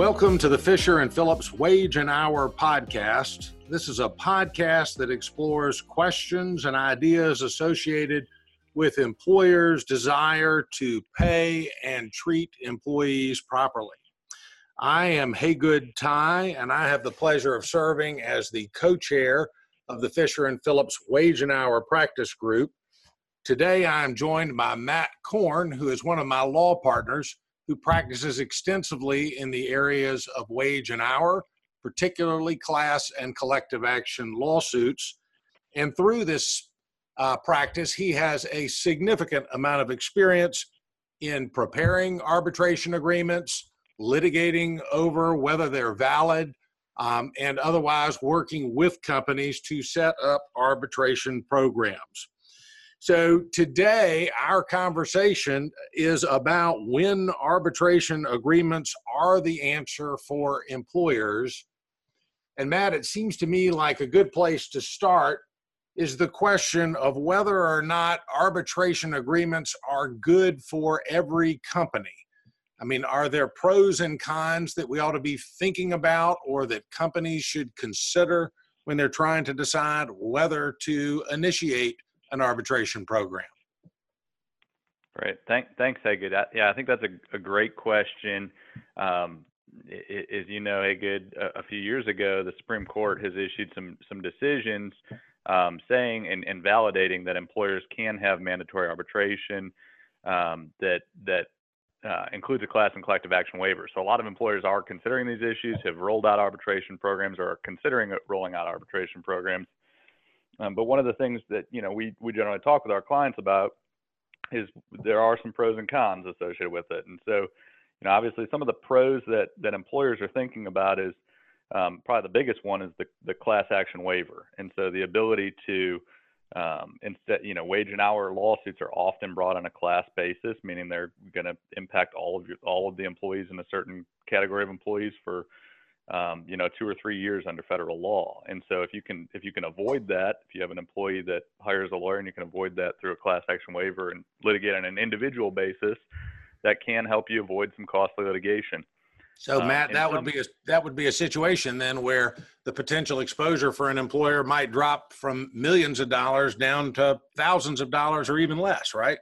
Welcome to the Fisher and Phillips Wage and Hour podcast. This is a podcast that explores questions and ideas associated with employers' desire to pay and treat employees properly. I am Hagood Tighe, and I have the pleasure of serving as the co chair of the Fisher and Phillips Wage and Hour Practice Group. Today, I am joined by Matt Korn, who is one of my law partners who practices extensively in the areas of wage and hour, particularly class and collective action lawsuits. And through this uh, practice, he has a significant amount of experience in preparing arbitration agreements, litigating over whether they're valid, um, and otherwise working with companies to set up arbitration programs. So today, our conversation is about when arbitration agreements are the answer for employers. And Matt, it seems to me like a good place to start is the question of whether or not arbitration agreements are good for every company. I mean, are there pros and cons that we ought to be thinking about or that companies should consider when they're trying to decide whether to initiate an arbitration program? Right. Thank, thanks, Hagood. Yeah, I think that's a, a great question. Um, as you know, Hagood, a, a few years ago, the Supreme Court has issued some some decisions um, saying and, and, validating that employers can have mandatory arbitration um, that that uh, includes a class and collective action waiver. So a lot of employers are considering these issues, have rolled out arbitration programs, or are considering rolling out arbitration programs. Um, but one of the things that you know we we generally talk with our clients about is there are some pros and cons associated with it. And so, you know, obviously some of the pros that that employers are thinking about is um, probably the biggest one is the the class action waiver. And so the ability to um, instead, you know, wage and hour lawsuits are often brought on a class basis, meaning they're going to impact all of your, all of the employees in a certain category of employees for um, you know, two or three years under federal law. And so if you can if you can avoid that, if you have an employee that hires a lawyer and you can avoid that through a class action waiver and litigate on an individual basis, that can help you avoid some costly litigation. So Matt, uh, that would be a that would be a situation then where the potential exposure for an employer might drop from millions of dollars down to thousands of dollars or even less, right?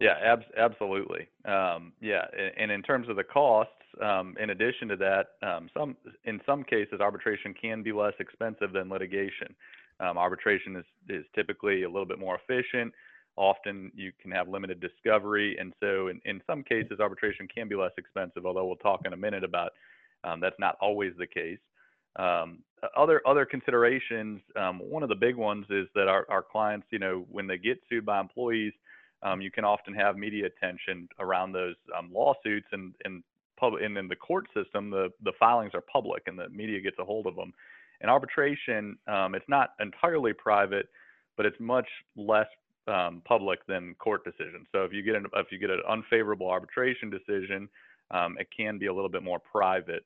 Yeah, ab- absolutely. Um, yeah, and in terms of the costs, um, in addition to that, um, some in some cases arbitration can be less expensive than litigation. Um, arbitration is is typically a little bit more efficient. Often you can have limited discovery, and so in, in some cases arbitration can be less expensive. Although we'll talk in a minute about um, that's not always the case. Um, other other considerations. Um, one of the big ones is that our, our clients, you know, when they get sued by employees, um, you can often have media attention around those um, lawsuits and, and public and in the court system the the filings are public and the media gets a hold of them in arbitration um, it's not entirely private but it's much less um, public than court decisions. So if you get an if you get an unfavorable arbitration decision um, it can be a little bit more private.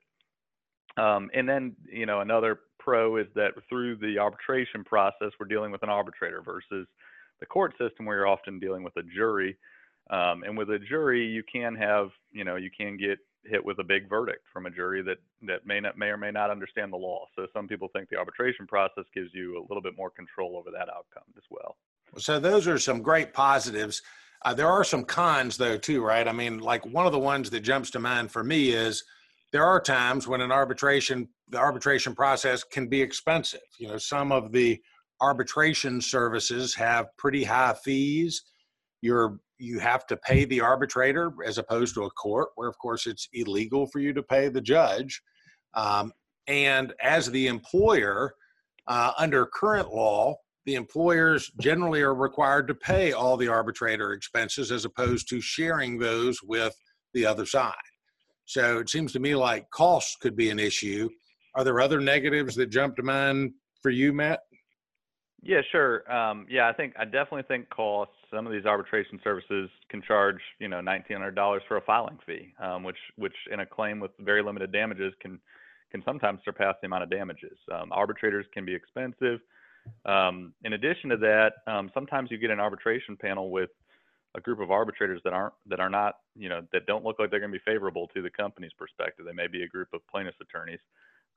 Um, and then you know another pro is that through the arbitration process we're dealing with an arbitrator versus the court system where you're often dealing with a jury. Um, and with a jury, you can have, you know, you can get hit with a big verdict from a jury that that may not may or may not understand the law. So some people think the arbitration process gives you a little bit more control over that outcome as well. So those are some great positives. Uh, there are some cons though too, right? I mean, like one of the ones that jumps to mind for me is there are times when an arbitration the arbitration process can be expensive. You know, some of the arbitration services have pretty high fees. You're you have to pay the arbitrator as opposed to a court, where of course it's illegal for you to pay the judge. Um, and as the employer, uh, under current law, the employers generally are required to pay all the arbitrator expenses as opposed to sharing those with the other side. So it seems to me like costs could be an issue. Are there other negatives that jump to mind for you, Matt? Yeah, sure. Um, yeah, I think I definitely think costs. Some of these arbitration services can charge, you know, nineteen hundred dollars for a filing fee, um, which which in a claim with very limited damages can can sometimes surpass the amount of damages. Um, arbitrators can be expensive. In addition to that, sometimes you get an arbitration panel with a group of arbitrators that aren't that are not you know that don't look like they're going to be favorable to the company's perspective. They may be a group of plaintiffs attorneys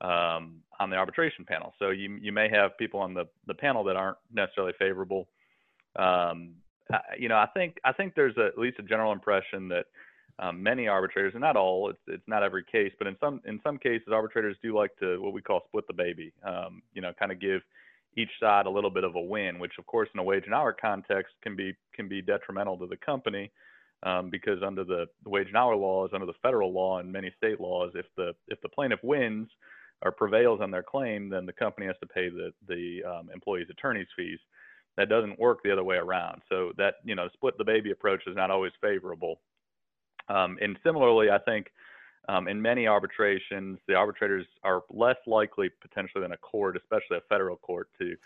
um, on the arbitration panel. So you you may have people on the the panel that aren't necessarily favorable. Um, I, you know, I think I think there's a, at least a general impression that um, many arbitrators, and not all, it's it's not every case, but in some in some cases, arbitrators do like to what we call split the baby. Um, you know, kind of give each side a little bit of a win, which of course in a wage and hour context can be can be detrimental to the company um, because under the, the wage and hour laws, under the federal law and many state laws, if the if the plaintiff wins or prevails on their claim, then the company has to pay the the um, employee's attorney's fees. That doesn't work the other way around. So that you know split the baby approach is not always favorable. Um, and similarly, I think um, in many arbitrations, the arbitrators are less likely potentially than a court, especially a federal court, to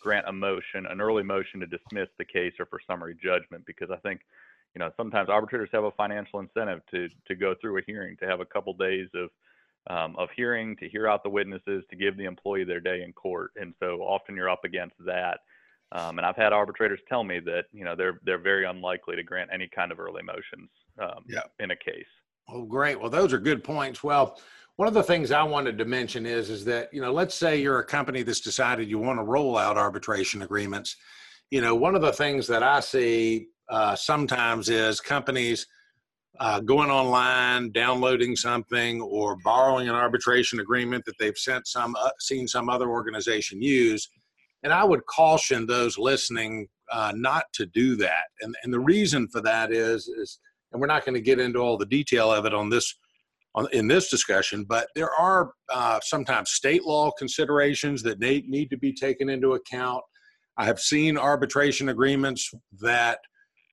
grant a motion, an early motion to dismiss the case or for summary judgment, because I think, you know, sometimes arbitrators have a financial incentive to to go through a hearing, to have a couple days of um, of hearing, to hear out the witnesses, to give the employee their day in court, and so often you're up against that. Um, and I've had arbitrators tell me that you know they're they're very unlikely to grant any kind of early motions um, yeah. in a case. Oh, great. Well, those are good points. Well, one of the things I wanted to mention is is that you know, let's say you're a company that's decided you want to roll out arbitration agreements. You know, one of the things that I see uh, sometimes is companies uh, going online, downloading something, or borrowing an arbitration agreement that they've sent some uh, seen some other organization use. And I would caution those listening uh, not to do that. And and the reason for that is is and we're not going to get into all the detail of it on this on, in this discussion, but there are uh, sometimes state law considerations that need, need to be taken into account. I have seen arbitration agreements that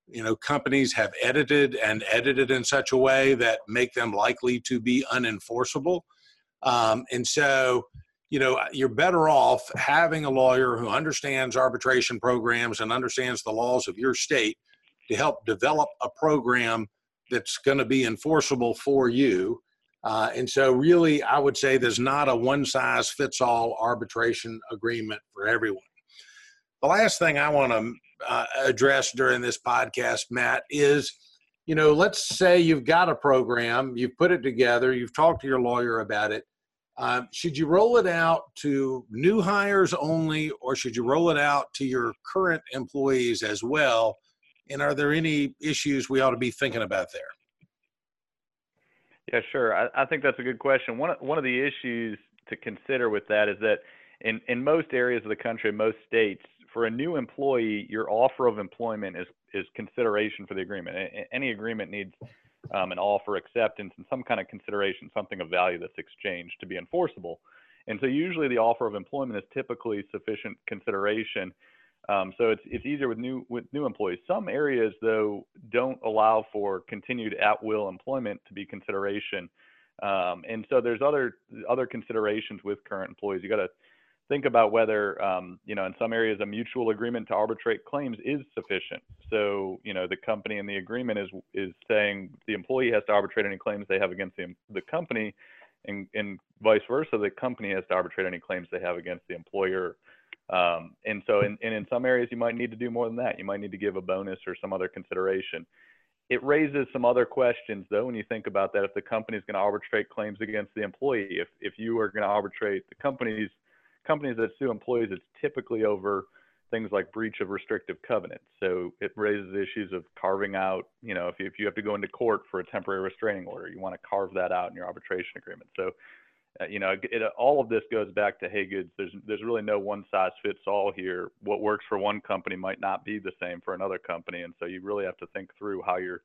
you know companies have edited and edited in such a way that make them likely to be unenforceable, um, and so you know you're better off having a lawyer who understands arbitration programs and understands the laws of your state to help develop a program that's going to be enforceable for you. Uh, and so, really, I would say there's not a one size fits all arbitration agreement for everyone. The last thing I want to uh, address during this podcast, Matt, is you know, let's say you've got a program, you've put it together, you've talked to your lawyer about it. Um, should you roll it out to new hires only, or should you roll it out to your current employees as well? And are there any issues we ought to be thinking about there? Yeah, sure. I, I think that's a good question. One one of the issues to consider with that is that in in most areas of the country, most states, for a new employee, your offer of employment is is consideration for the agreement. Any agreement needs um, an offer acceptance and some kind of consideration, something of value that's exchanged to be enforceable. And so usually the offer of employment is typically sufficient consideration um, so it's it's easier with new with new employees. Some areas though don't allow for continued at will employment to be consideration, um, and so there's other other considerations with current employees. You got to think about whether um, you know in some areas a mutual agreement to arbitrate claims is sufficient. So you know the company in the agreement is is saying the employee has to arbitrate any claims they have against the the company, and and vice versa, the company has to arbitrate any claims they have against the employer um, and so, in, and in some areas, you might need to do more than that. You might need to give a bonus or some other consideration. It raises some other questions, though, when you think about that. If the company is going to arbitrate claims against the employee, if if you are going to arbitrate the companies companies that sue employees, it's typically over things like breach of restrictive covenants. So it raises issues of carving out, you know, if you, if you have to go into court for a temporary restraining order, you want to carve that out in your arbitration agreement. So uh, you know, it, all of this goes back to Hagood's. There's there's really no one size fits all here. What works for one company might not be the same for another company, and so you really have to think through how you're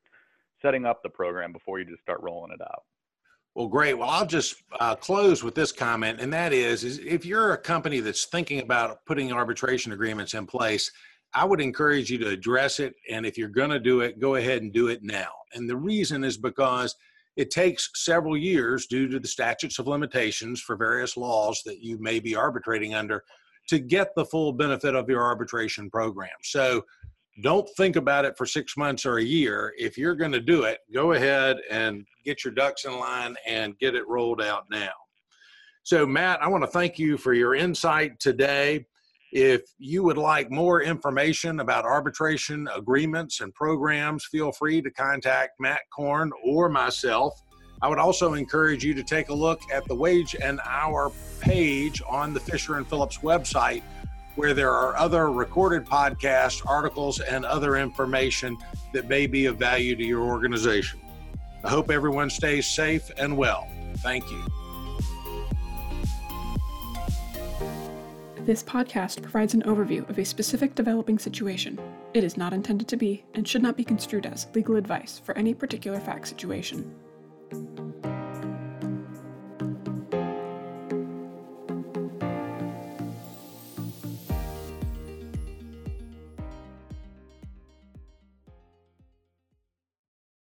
setting up the program before you just start rolling it out. Well, great. Well, I'll just uh, close with this comment, and that is, is if you're a company that's thinking about putting arbitration agreements in place, I would encourage you to address it, and if you're going to do it, go ahead and do it now. And the reason is because it takes several years due to the statutes of limitations for various laws that you may be arbitrating under to get the full benefit of your arbitration program. So don't think about it for six months or a year. If you're going to do it, go ahead and get your ducks in line and get it rolled out now. So, Matt, I want to thank you for your insight today. If you would like more information about arbitration agreements and programs, feel free to contact Matt Korn or myself. I would also encourage you to take a look at the wage and hour page on the Fisher and Phillips website where there are other recorded podcasts, articles, and other information that may be of value to your organization. I hope everyone stays safe and well. Thank you. This podcast provides an overview of a specific developing situation. It is not intended to be and should not be construed as legal advice for any particular fact situation.